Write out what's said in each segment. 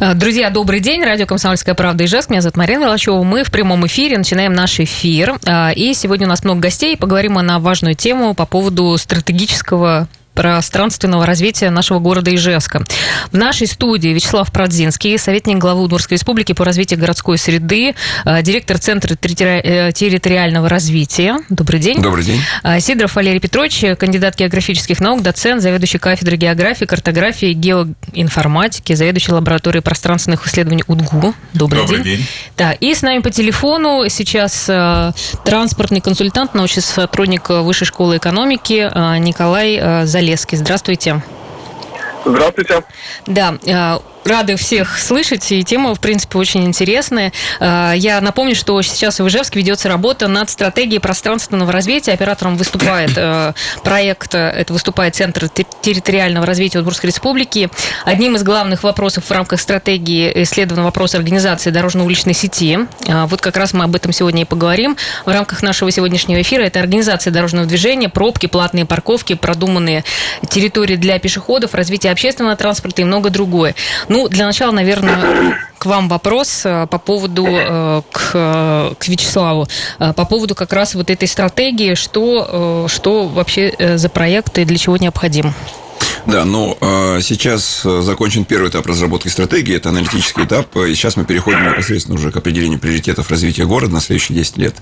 Э, друзья, добрый день. Радио «Комсомольская правда» Ижевск. Меня зовут Марина Волочева. Мы в прямом эфире начинаем наш эфир. Э, и сегодня у нас много гостей. Поговорим мы на важную тему по поводу стратегического пространственного развития нашего города Ижевска. В нашей студии Вячеслав Продзинский, советник главы Удмуртской республики по развитию городской среды, э, директор Центра э, территориального развития. Добрый день. Добрый день. Э, Сидоров Валерий Петрович, кандидат географических наук, доцент, заведующий кафедрой географии, картографии, геоинформатики, заведующий лабораторией пространственных исследований УДГУ. Добрый, Добрый день. день. Да, и с нами по телефону сейчас транспортный консультант, научный сотрудник Высшей школы экономики Николай Залев. Залеский. Здравствуйте. Здравствуйте. Да, рады всех слышать, и тема, в принципе, очень интересная. А, я напомню, что сейчас в Ижевске ведется работа над стратегией пространственного развития. Оператором выступает э, проект, это выступает Центр территориального развития Удмуртской Республики. Одним из главных вопросов в рамках стратегии исследован вопрос организации дорожно-уличной сети. Вот как раз мы об этом сегодня и поговорим. В рамках нашего сегодняшнего эфира это организация дорожного движения, пробки, платные парковки, продуманные территории для пешеходов, развитие общественного транспорта и много другое. Ну, для начала, наверное, к вам вопрос э, по поводу, э, к, к Вячеславу, э, по поводу как раз вот этой стратегии, что, что вообще за проект и для чего необходим. Да, ну сейчас закончен первый этап разработки стратегии, это аналитический этап, и сейчас мы переходим непосредственно уже к определению приоритетов развития города на следующие 10 лет.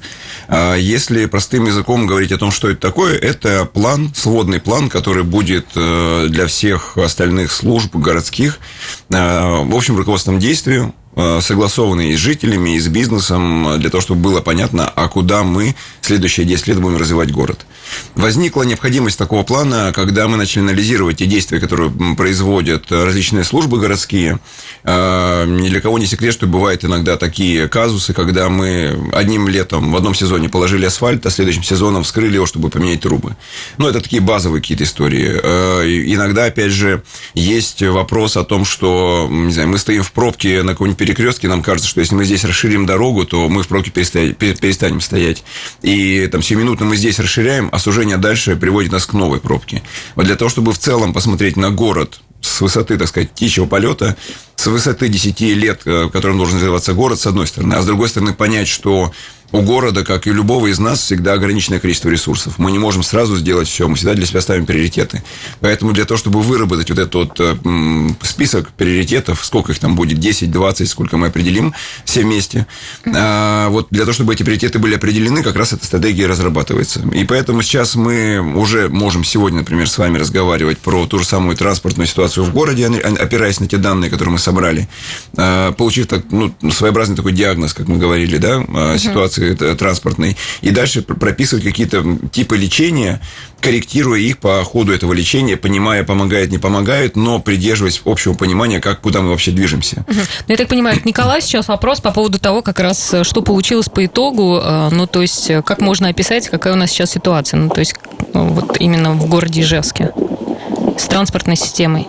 Если простым языком говорить о том, что это такое, это план, сводный план, который будет для всех остальных служб городских, в общем, руководством действию, Э, согласованный и с жителями, и с бизнесом, для того, чтобы было понятно, а куда мы следующие 10 лет будем развивать город. Возникла необходимость такого плана, когда мы начали анализировать те действия, которые производят различные службы городские. Э, ни для кого не секрет, что бывают иногда такие казусы, когда мы одним летом в одном сезоне положили асфальт, а следующим сезоном вскрыли его, чтобы поменять трубы. Ну, это такие базовые какие-то истории. Э, иногда, опять же, есть вопрос о том, что, не знаю, мы стоим в пробке на какой-нибудь перекрестке, нам кажется, что если мы здесь расширим дорогу, то мы в пробке перестанем стоять. И там 7 минут мы здесь расширяем, а сужение дальше приводит нас к новой пробке. Вот для того, чтобы в целом посмотреть на город с высоты, так сказать, птичьего полета, с высоты 10 лет, в котором должен развиваться город, с одной стороны, а с другой стороны понять, что у города, как и у любого из нас, всегда ограниченное количество ресурсов. Мы не можем сразу сделать все, мы всегда для себя ставим приоритеты. Поэтому для того, чтобы выработать вот этот вот э, список приоритетов, сколько их там будет, 10, 20, сколько мы определим все вместе, а, вот для того, чтобы эти приоритеты были определены, как раз эта стратегия разрабатывается. И поэтому сейчас мы уже можем сегодня, например, с вами разговаривать про ту же самую транспортную ситуацию в городе, опираясь на те данные, которые мы собрали, а, получив так, ну, своеобразный такой диагноз, как мы говорили, да, а, ситуации ситуации транспортной, и дальше прописывать какие-то типы лечения, корректируя их по ходу этого лечения, понимая, помогает, не помогает, но придерживаясь общего понимания, как, куда мы вообще движемся. Ну, я так понимаю, Николай, сейчас вопрос по поводу того, как раз, э, что получилось по итогу, э, ну, то есть, э, как можно описать, какая у нас сейчас ситуация, ну, то есть, вот именно в городе Ижевске с транспортной системой.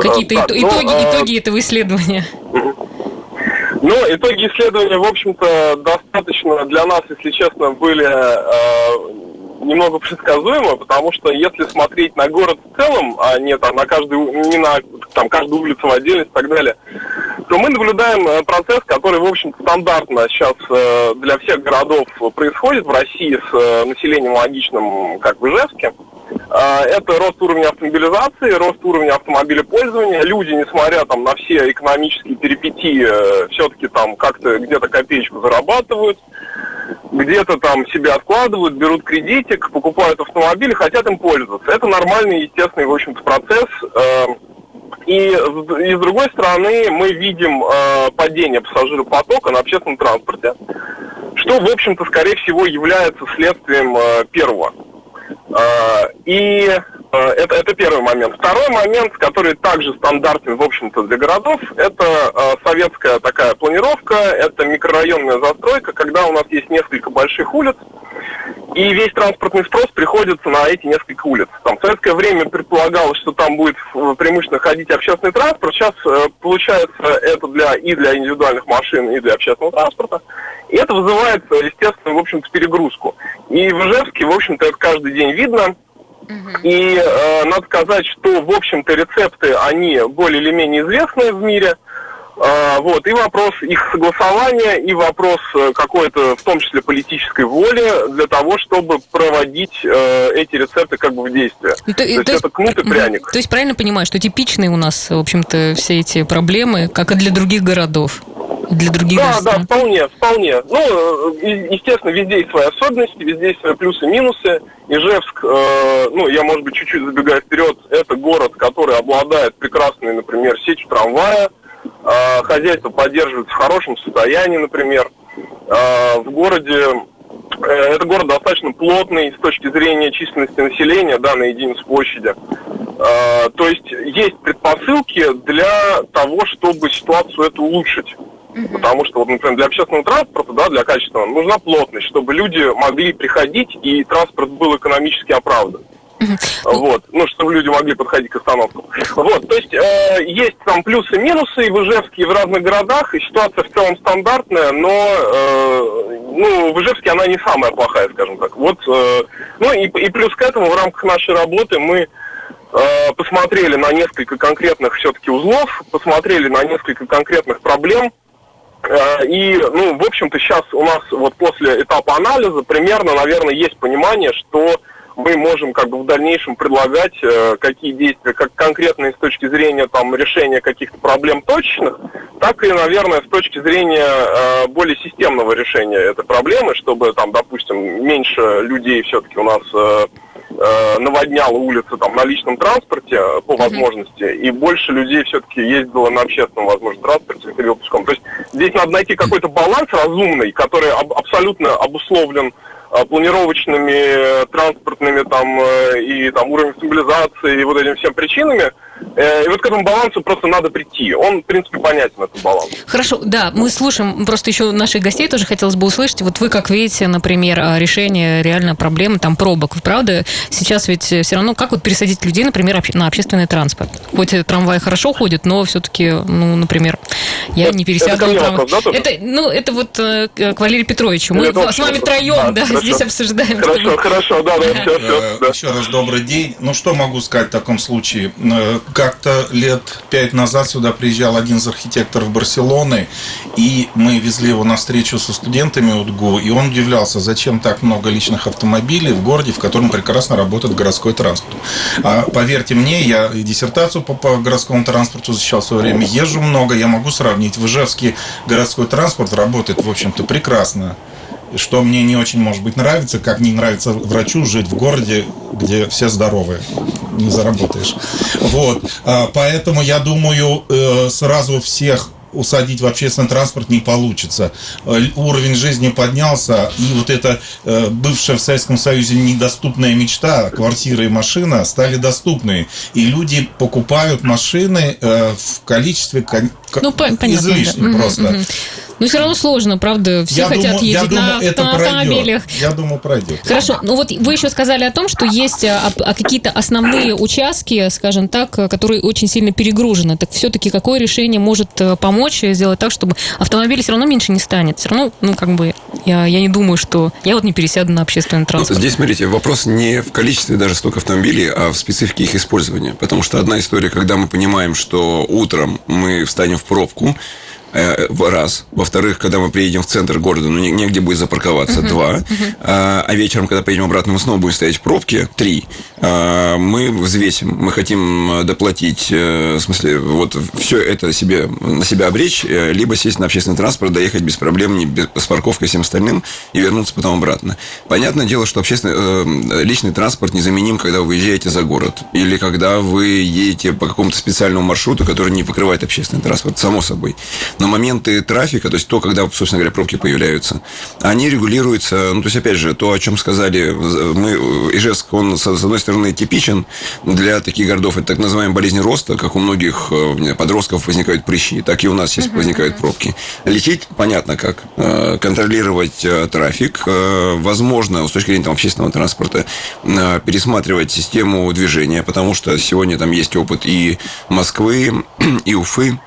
Какие-то итоги, ну, итоги этого исследования? Ну, итоги исследования, в общем-то, достаточно для нас, если честно, были э, немного предсказуемы, потому что если смотреть на город в целом, а не там на каждую, не на там каждую улицу в отдельности и так далее, то мы наблюдаем э, процесс, который, в общем-то, стандартно сейчас э, для всех городов происходит в России с э, населением логичным, как в Ижевске. Это рост уровня автомобилизации, рост уровня автомобилепользования. Люди, несмотря там на все экономические перипетии, все-таки там как-то где-то копеечку зарабатывают, где-то там себя откладывают, берут кредитик, покупают автомобиль, хотят им пользоваться. Это нормальный, естественный, в общем-то, процесс. Э, и, и с другой стороны, мы видим э, падение пассажиропотока на общественном транспорте, что, в общем-то, скорее всего, является следствием первого. А, и это, это первый момент. Второй момент, который также стандартен, в общем-то, для городов, это а, советская такая планировка, это микрорайонная застройка, когда у нас есть несколько больших улиц, и весь транспортный спрос приходится на эти несколько улиц. Там в советское время предполагалось, что там будет преимущественно ходить общественный транспорт. Сейчас э, получается это для, и для индивидуальных машин, и для общественного транспорта. И это вызывает, естественно, в общем-то, перегрузку. И в Ижевске, в общем-то, это каждый день видно. И э, надо сказать, что, в общем-то, рецепты, они более или менее известны в мире. Э, вот, и вопрос их согласования, и вопрос э, какой-то, в том числе, политической воли для того, чтобы проводить э, эти рецепты как бы в действие. Ну, то, то, есть, то есть это кнут и пряник. То есть правильно понимаю, что типичные у нас, в общем-то, все эти проблемы, как и для других городов? для других Да, да, вполне, вполне. Ну, естественно, везде есть свои особенности, везде есть свои плюсы и минусы. Ижевск, э, ну, я, может быть, чуть-чуть забегая вперед, это город, который обладает прекрасной, например, сетью трамвая, э, хозяйство поддерживается в хорошем состоянии, например. Э, в городе э, это город достаточно плотный с точки зрения численности населения, да, на единицу площади. Э, то есть есть предпосылки для того, чтобы ситуацию эту улучшить. Потому что, вот, например, для общественного транспорта, да, для качественного, нужна плотность, чтобы люди могли приходить и транспорт был экономически оправдан. Вот, ну, чтобы люди могли подходить к остановкам. Вот, то есть э, есть там плюсы и минусы и в Ижевске, и в разных городах, и ситуация в целом стандартная, но, э, ну, в Ижевске она не самая плохая, скажем так. Вот, э, ну, и, и плюс к этому в рамках нашей работы мы э, посмотрели на несколько конкретных все-таки узлов, посмотрели на несколько конкретных проблем, Э, и, ну, в общем-то, сейчас у нас вот после этапа анализа примерно, наверное, есть понимание, что мы можем как бы в дальнейшем предлагать э, какие действия, как конкретные с точки зрения там решения каких-то проблем точных, так и, наверное, с точки зрения э, более системного решения этой проблемы, чтобы там, допустим, меньше людей все-таки у нас э, э, наводняла улицы там на личном транспорте э, по возможности, и больше людей все-таки ездило на общественном, возможно, транспорте или пешком. То есть здесь надо найти какой-то баланс разумный, который аб- абсолютно обусловлен планировочными, э, транспортными там э, и там уровнем стабилизации и вот этими всем причинами. И вот к этому балансу просто надо прийти. Он, в принципе, понятен, этот баланс. Хорошо, да, мы слушаем, просто еще наших гостей тоже хотелось бы услышать. Вот вы как видите, например, решение реально проблемы там пробок. Правда, сейчас ведь все равно, как вот пересадить людей, например, на общественный транспорт? Хоть трамвай хорошо ходит, но все-таки, ну, например, я это, не пересяду это на трамвай. Вопрос, да, это, ну, это вот к Валерию Петровичу. Мы это с вами троем, да, да здесь обсуждаем. Хорошо, чтобы... хорошо, да, да, все, все. Э, да. Еще раз добрый день. Ну, что могу сказать в таком случае? Как-то лет пять назад сюда приезжал один из архитекторов Барселоны, и мы везли его на встречу со студентами УДГУ, и он удивлялся, зачем так много личных автомобилей в городе, в котором прекрасно работает городской транспорт. А поверьте мне, я диссертацию по, по городскому транспорту защищал в свое время, езжу много, я могу сравнить. В Ижевске городской транспорт работает, в общем-то, прекрасно что мне не очень, может быть, нравится, как не нравится врачу жить в городе, где все здоровые, не заработаешь. Вот, а, поэтому я думаю, э, сразу всех усадить в общественный транспорт не получится. Э, уровень жизни поднялся, и вот эта э, бывшая в Советском Союзе недоступная мечта, квартира и машина, стали доступны. И люди покупают машины в количестве ну, излишнем да. просто. Угу. Но все равно сложно, правда, все я хотят думаю, ездить думаю, на, на автомобилях. Пройдет. Я думаю, пройдет. Хорошо, ну вот вы еще сказали о том, что есть а, а, какие-то основные участки, скажем так, которые очень сильно перегружены. Так все-таки какое решение может э, помочь сделать так, чтобы автомобилей все равно меньше не станет? Все равно, ну, как бы, я, я не думаю, что я вот не пересяду на общественный транспорт. Здесь, смотрите, вопрос не в количестве даже столько автомобилей, а в специфике их использования. Потому что одна история, когда мы понимаем, что утром мы встанем в пробку, раз. Во-вторых, когда мы приедем в центр города, ну, негде будет запарковаться. Uh-huh. Два. Uh-huh. А, а вечером, когда поедем обратно, мы снова будем стоять в пробке. Три. А, мы взвесим. Мы хотим э, доплатить, э, в смысле, вот все это себе, на себя обречь, либо сесть на общественный транспорт, доехать без проблем, не без, с парковкой и всем остальным, и вернуться потом обратно. Понятное дело, что общественный, личный транспорт незаменим, когда вы выезжаете за город. Или когда вы едете по какому-то специальному маршруту, который не покрывает общественный транспорт, само собой. Но моменты трафика, то есть то, когда, собственно говоря, пробки появляются, они регулируются, ну, то есть, опять же, то, о чем сказали, мы, Ижевск, он, с одной стороны, типичен для таких городов, это так называемая болезнь роста, как у многих э, подростков возникают прыщи, так и у нас есть возникают пробки. Лечить, понятно как, э, контролировать э, трафик, возможно, с точки зрения там, общественного транспорта, пересматривать систему движения, потому что сегодня там есть опыт и Москвы, и Уфы,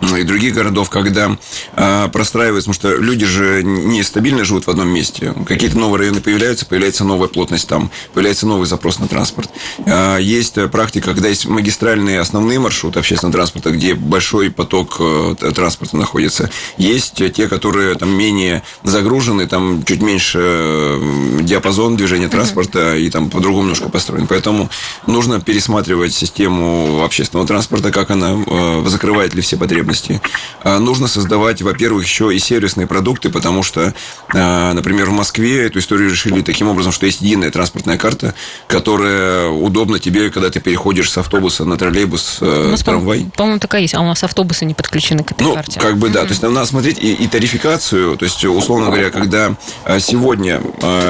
и других городов, когда э, простраивается, потому что люди же не стабильно живут в одном месте. Какие-то новые районы появляются, появляется новая плотность там, появляется новый запрос на транспорт. Э, есть практика, когда есть магистральные основные маршруты общественного транспорта, где большой поток э, транспорта находится. Есть те, которые там менее загружены, там чуть меньше э, диапазон движения транспорта и там по-другому немножко построен. Поэтому нужно пересматривать систему общественного транспорта, как она э, закрывает ли все потребности. Э, нужно создавать, во-первых, еще и сервисные продукты, потому что, э, например, в Москве эту историю решили таким образом, что есть единая транспортная карта, которая удобна тебе, когда ты переходишь с автобуса на троллейбус, э, трамвай. По-моему, такая есть, а у нас автобусы не подключены к этой ну, карте. как бы да, mm-hmm. то есть надо смотреть и, и тарификацию, то есть условно говоря, когда э, сегодня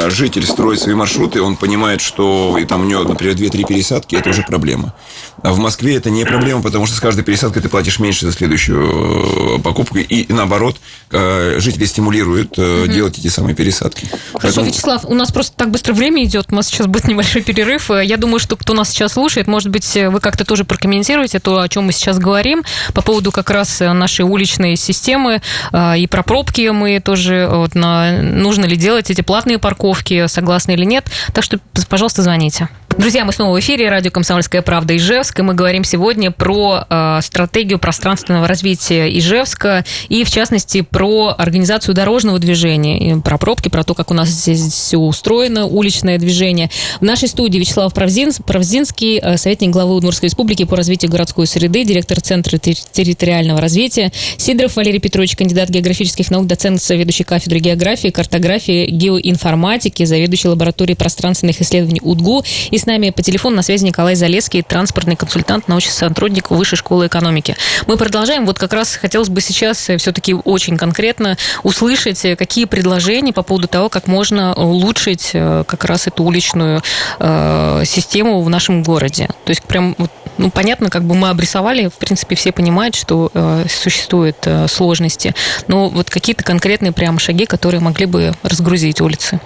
житель строит свои маршруты, он понимает, что и там у него, например, 2-3 пересадки, это уже проблема. А в Москве это не проблема, потому что с каждой пересадкой ты платишь меньше за следующую э, покупку. И наоборот, э, жители стимулируют угу. делать эти самые пересадки. Хорошо, Поэтому... Вячеслав, у нас просто так быстро время идет. У нас сейчас будет небольшой перерыв. Я думаю, что кто нас сейчас слушает, может быть, вы как-то тоже прокомментируете то, о чем мы сейчас говорим, по поводу как раз нашей уличной системы. И про пробки мы тоже, вот, на, нужно ли делать эти платные парковки, согласны или нет. Так что, пожалуйста, звоните. Друзья, мы снова в эфире. Радио «Комсомольская правда» Ижевск. И мы говорим сегодня про э, стратегию пространственного развития Ижевска и, в частности, про организацию дорожного движения, и про пробки, про то, как у нас здесь все устроено, уличное движение. В нашей студии Вячеслав Правзин, Правзинский, э, советник главы Удмуртской республики по развитию городской среды, директор Центра территориального развития. Сидоров Валерий Петрович, кандидат географических наук, доцент, заведующий кафедрой географии, картографии, геоинформатики, заведующий лабораторией пространственных исследований УДГУ. И с нами по телефону на связи Николай Залеский, транспортный консультант, научный сотрудник Высшей школы экономики. Мы продолжаем. Вот как раз хотелось бы сейчас все-таки очень конкретно услышать, какие предложения по поводу того, как можно улучшить э, как раз эту уличную э, систему в нашем городе. То есть прям ну, понятно, как бы мы обрисовали, в принципе, все понимают, что э, существуют э, сложности, но вот какие-то конкретные прям шаги, которые могли бы разгрузить улицы.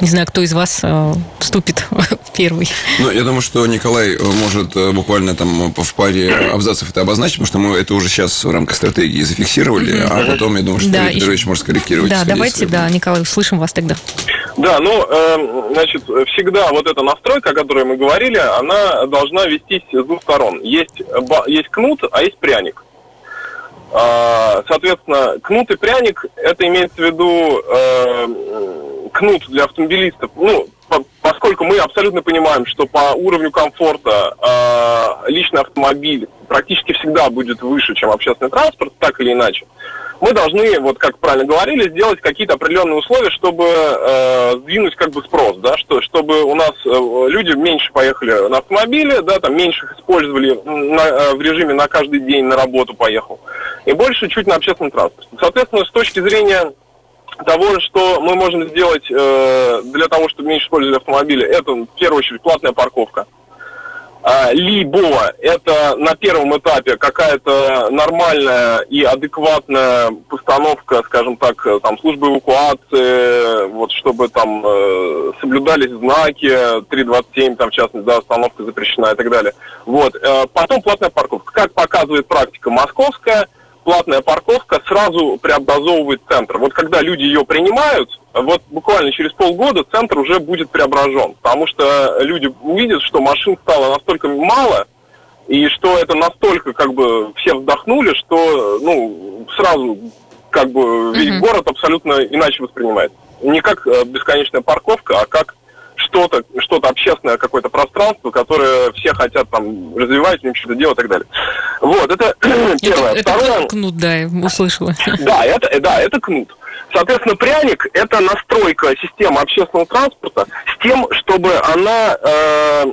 Не знаю, кто из вас э, вступит первый. Ну, я думаю, что Николай э, может э, буквально там в паре абзацев это обозначить, потому что мы это уже сейчас в рамках стратегии зафиксировали, а потом, я думаю, что да, Игорь Петрович может скорректировать. Да, давайте, да, Николай, услышим вас тогда. Да, ну, э, значит, всегда вот эта настройка, о которой мы говорили, она должна вестись с двух сторон. Есть, есть кнут, а есть пряник. А, соответственно, кнут и пряник, это имеется в виду э, кнут для автомобилистов. Ну, по, поскольку мы абсолютно понимаем, что по уровню комфорта э, личный автомобиль практически всегда будет выше, чем общественный транспорт, так или иначе мы должны, вот как правильно говорили, сделать какие-то определенные условия, чтобы э, сдвинуть как бы спрос, да, что, чтобы у нас э, люди меньше поехали на автомобиле, да, там меньше их использовали на, э, в режиме на каждый день на работу поехал, и больше чуть на общественном транспорте. Соответственно, с точки зрения того, что мы можем сделать э, для того, чтобы меньше использовали автомобили, это в первую очередь платная парковка. А, либо это на первом этапе какая-то нормальная и адекватная постановка, скажем так, там службы эвакуации, вот чтобы там э, соблюдались знаки 3.27, там в частности, да, остановка запрещена и так далее. Вот. Э, потом платная парковка. Как показывает практика московская, платная парковка сразу преобразовывает центр. Вот когда люди ее принимают, вот буквально через полгода центр уже будет преображен, потому что люди увидят, что машин стало настолько мало, и что это настолько как бы все вздохнули, что ну сразу как бы весь mm-hmm. город абсолютно иначе воспринимает. Не как э, бесконечная парковка, а как что-то, что-то общественное, какое-то пространство, которое все хотят там развивать, им что-то делать и так далее. Вот, это первое. Это, Второе... Это кнут, да, услышала. Да, это, да, это кнут. Соответственно, пряник – это настройка системы общественного транспорта с тем, чтобы она, э,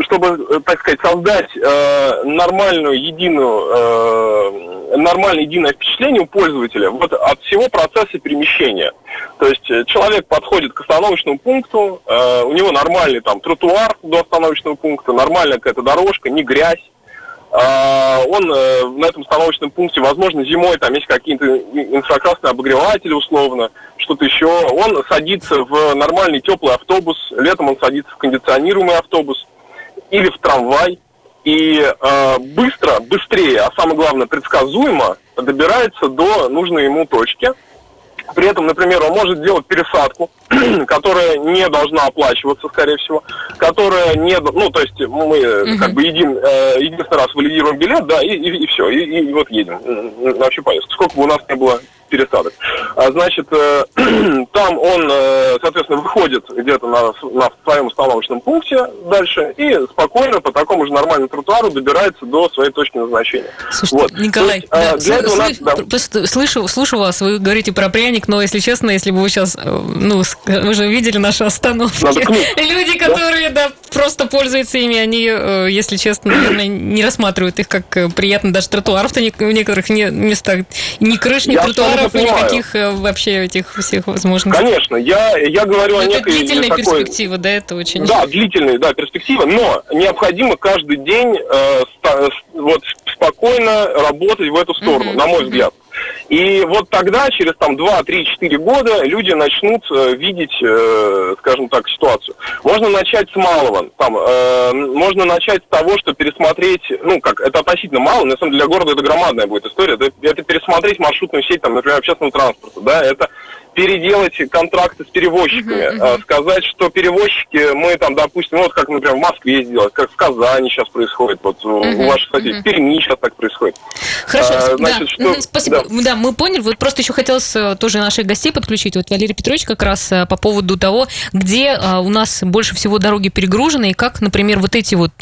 чтобы, так сказать, создать э, нормальную, единую, э, нормальное единое впечатление у пользователя вот от всего процесса перемещения. То есть э, человек подходит к остановочному пункту, э, у него нормальный там тротуар до остановочного пункта, нормальная какая-то дорожка, не грязь, он э, на этом остановочном пункте, возможно, зимой там есть какие-то инфракрасные обогреватели условно, что-то еще. Он садится в нормальный теплый автобус, летом он садится в кондиционируемый автобус или в трамвай, и э, быстро, быстрее, а самое главное, предсказуемо добирается до нужной ему точки. При этом, например, он может делать пересадку, которая не должна оплачиваться, скорее всего, которая не... Ну, то есть мы uh-huh. как бы едим, э, единственный раз валидируем билет, да, и, и, и все, и, и вот едем. Вообще поездку. Сколько бы у нас не было пересадок. А, значит, э, там он, э, соответственно, выходит где-то на, на своем остановочном пункте дальше и спокойно по такому же нормальному тротуару добирается до своей точки назначения. Слушайте, вот. Николай, есть, да, для этого слыш, нас, да. слышу, слышу вас, вы говорите про пряник, но, если честно, если бы вы сейчас, э, ну, вы же видели наши остановки. Люди, которые, да? просто пользуются ими, они, если честно, наверное, не рассматривают их как приятно, даже тротуаров-то в некоторых местах, ни крыш, ни тротуаров никаких э, вообще этих всех возможностей. Конечно, я, я говорю о некой... Это длительная такой... перспектива, да, это очень... Да, длительная, да, перспектива, но необходимо каждый день э, вот спокойно работать в эту сторону, на мой взгляд. И вот тогда, через там 2, 3, 4 года, люди начнут э, видеть, э, скажем так, ситуацию. Можно начать с малого. Там, э, можно начать с того, что пересмотреть, ну, как, это относительно мало, на самом деле для города это громадная будет история, это, это пересмотреть маршрутную сеть, там, например, общественного транспорта, да, это переделать контракты с перевозчиками, uh-huh, uh-huh. сказать, что перевозчики, мы там, допустим, вот как, например, в Москве сделать, как в Казани сейчас происходит, вот uh-huh, у ваших соседей, uh-huh. в Перми сейчас так происходит. Хорошо, а, значит, да. Что, спасибо. Да. да, мы поняли, вот просто еще хотелось э, тоже наших гостей подключить, вот Валерий Петрович как раз по поводу того, где у нас больше всего дороги перегружены, и как, например, вот эти вот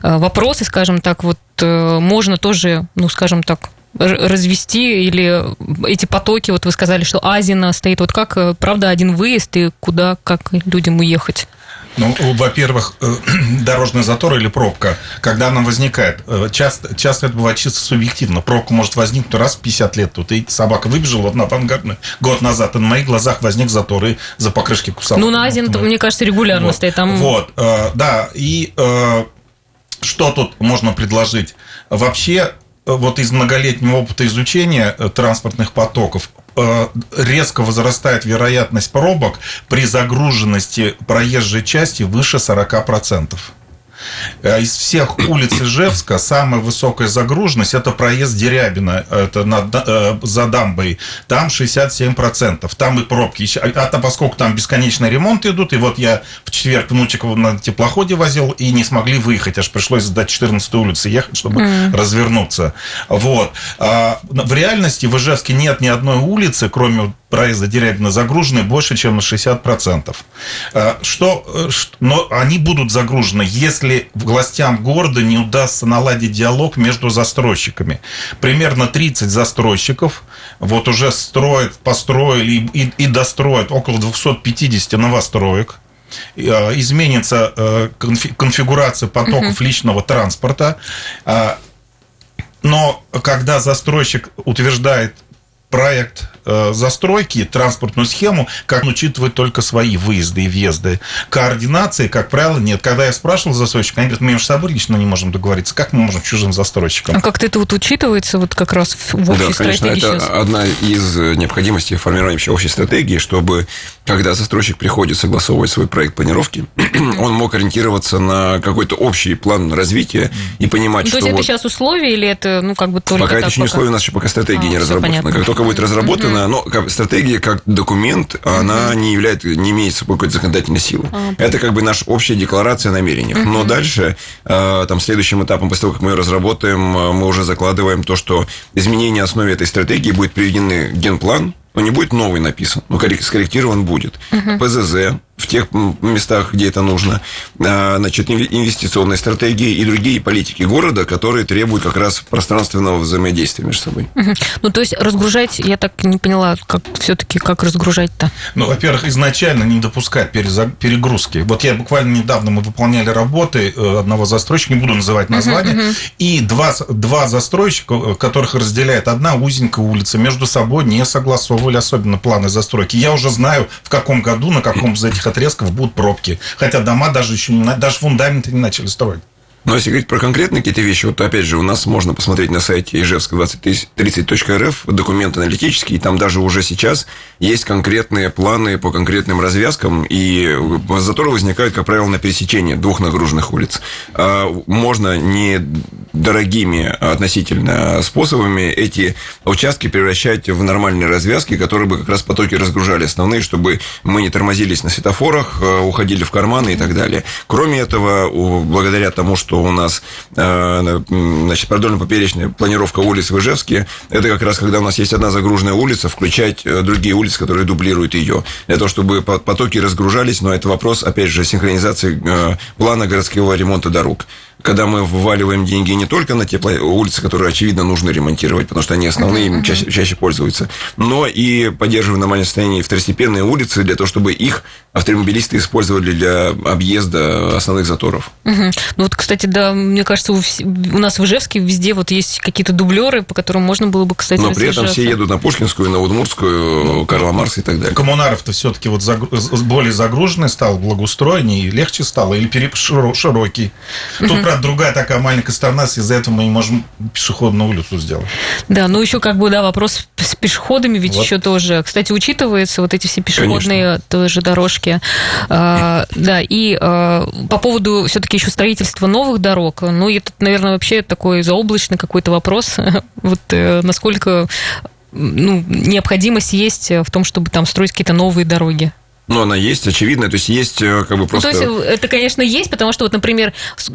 вопросы, скажем так, вот можно тоже, ну, скажем так, развести или эти потоки, вот вы сказали, что Азина стоит, вот как, э, правда, один выезд и куда, как людям уехать? Ну, во-первых, э, дорожный затор или пробка, когда она возникает, э, часто, часто это бывает чисто субъективно. Пробка может возникнуть раз в 50 лет. Тут и собака выбежала вот на авангардный год назад, и на моих глазах возник затор и за покрышки кусал. Ну, на Азин, мне кажется, регулярно вот, стоит. Там... Вот, да, и что тут можно предложить? Вообще вот из многолетнего опыта изучения э, транспортных потоков э, резко возрастает вероятность пробок при загруженности проезжей части выше 40%. Э, из всех улиц Ижевска самая высокая загруженность – это проезд Дерябина, это над, э, за дамбой. Там 67%. Там и пробки. А, а поскольку там бесконечный ремонт идут, и вот я в четверг внучек на теплоходе возил, и не смогли выехать, аж пришлось до 14 улицы ехать, чтобы mm. развернуться. Вот. А в реальности в Ижевске нет ни одной улицы, кроме проезда Дерябина загружены больше, чем на 60%. Э, что, но они будут загружены, если властям города не удастся наладить диалог между застройщиками. Примерно 30 застройщиков вот уже строят, построили и, и достроят около 250 новостроек э, изменится конфигурация потоков угу. личного транспорта. Но когда застройщик утверждает проект э, застройки, транспортную схему, как он учитывает только свои выезды и въезды. Координации, как правило, нет. Когда я спрашивал застройщика, они говорят, мы между собой лично не можем договориться. Как мы можем чужим застройщикам? А как-то это вот учитывается вот как раз в общей да, конечно, стратегии это одна из необходимостей формирования общей стратегии, чтобы когда застройщик приходит согласовывать свой проект планировки, он мог ориентироваться на какой-то общий план развития и понимать, ну, что... То есть вот... это сейчас условия или это, ну, как бы только Пока это еще не условия, у нас еще пока стратегия а, не разработана. Как только будет разработана, но стратегия как документ, она не является, не имеет собой какой-то законодательной силы. А, это как бы наша общая декларация о намерениях. Но дальше, а, там, следующим этапом, после того, как мы ее разработаем, а, мы уже закладываем то, что изменение основе этой стратегии будет приведены генплан, но не будет новый написан, но скорректирован будет. ПЗЗ, в тех местах, где это нужно, а, значит, инвестиционные стратегии и другие политики города, которые требуют как раз пространственного взаимодействия между собой. Угу. Ну, то есть разгружать, я так не поняла, как все-таки как разгружать-то? Ну, во-первых, изначально не допускать перегрузки. Вот я буквально недавно мы выполняли работы э, одного застройщика, не буду называть название, угу, угу. и два, два застройщика, э, которых разделяет одна узенькая улица, между собой не согласовывали особенно планы застройки. Я уже знаю, в каком году, на каком из этих отрезков будут пробки. Хотя дома даже еще даже фундаменты не начали строить. Но если говорить про конкретные какие-то вещи, вот опять же, у нас можно посмотреть на сайте ижевск2030.рф документ аналитический, и там даже уже сейчас есть конкретные планы по конкретным развязкам, и заторы возникают, как правило, на пересечении двух нагруженных улиц. А можно не дорогими относительно способами эти участки превращать в нормальные развязки, которые бы как раз потоки разгружали основные, чтобы мы не тормозились на светофорах, э, уходили в карманы и так далее. Кроме этого, благодаря тому, что что у нас э, значит, продольно-поперечная планировка улиц в Ижевске, это как раз когда у нас есть одна загруженная улица, включать э, другие улицы, которые дублируют ее. Для того, чтобы потоки разгружались, но это вопрос, опять же, синхронизации э, плана городского ремонта дорог когда мы вваливаем деньги не только на те улицы, которые, очевидно, нужно ремонтировать, потому что они основные, им чаще, чаще пользуются, но и поддерживаем в нормальном состоянии второстепенные улицы для того, чтобы их автомобилисты использовали для объезда основных заторов. Угу. Ну вот, кстати, да, мне кажется, у, у нас в Ижевске везде вот есть какие-то дублеры, по которым можно было бы, кстати, Но при этом все едут на Пушкинскую, на Удмуртскую, ну, Карла Марса и так далее. Коммунаров-то все-таки вот загруз... более загруженный стал, благоустроеннее, легче стало, или переп... широкий. Тут, угу правда, другая такая маленькая сторона, из-за этого мы не можем пешеходную улицу сделать. Да, ну еще как бы, да, вопрос с пешеходами ведь вот. еще тоже. Кстати, учитываются вот эти все пешеходные Конечно. тоже дорожки. А, да, и а, по поводу все-таки еще строительства новых дорог, ну, это, наверное, вообще такой заоблачный какой-то вопрос. Вот э, насколько ну, необходимость есть в том, чтобы там строить какие-то новые дороги? Ну, она есть, очевидно. То есть есть э, как бы просто... Ну, то есть это, конечно, есть, потому что вот, например,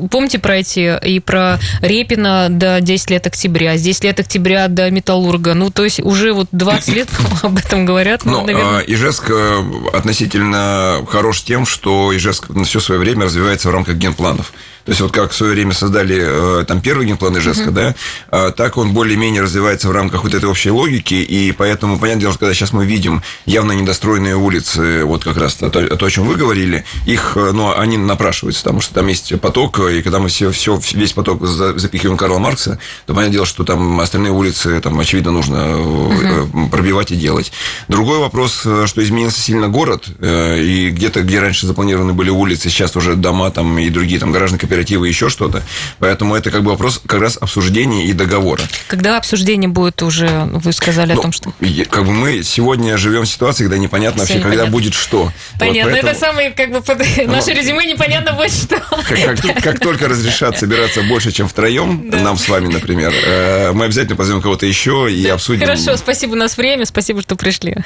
помните про эти и про Репина до 10 лет октября, с 10 лет октября до Металлурга. Ну, то есть уже вот 20 лет об этом говорят. Ну, наверное... Ижевск э, относительно хорош тем, что Ижевск на все свое время развивается в рамках генпланов. То есть вот как в свое время создали э, там первый генплан Ижевска, да, а, так он более-менее развивается в рамках вот этой общей логики, и поэтому, понятное дело, что когда сейчас мы видим явно недостроенные улицы, вот как раз то, то о чем вы говорили, их, э, ну, они напрашиваются, потому что там есть поток, и когда мы все, все весь поток запихиваем Карла Маркса, то понятное дело, что там остальные улицы, там, очевидно, нужно uh-huh. пробивать и делать. Другой вопрос, что изменился сильно город, и где-то, где раньше запланированы были улицы, сейчас уже дома там и другие там гаражные кооперативы кооперативы, еще что-то. Поэтому это как бы вопрос как раз обсуждения и договора. Когда обсуждение будет уже, вы сказали ну, о том, что... Как бы мы сегодня живем в ситуации, когда непонятно вообще, непонятно. когда будет что. Понятно, вот поэтому... это самое, как бы, под... ну, наше резюме непонятно будет что. Как, как, как только разрешат собираться больше, чем втроем, да. нам с вами, например, э, мы обязательно позовем кого-то еще и обсудим. Хорошо, спасибо, у нас время, спасибо, что пришли.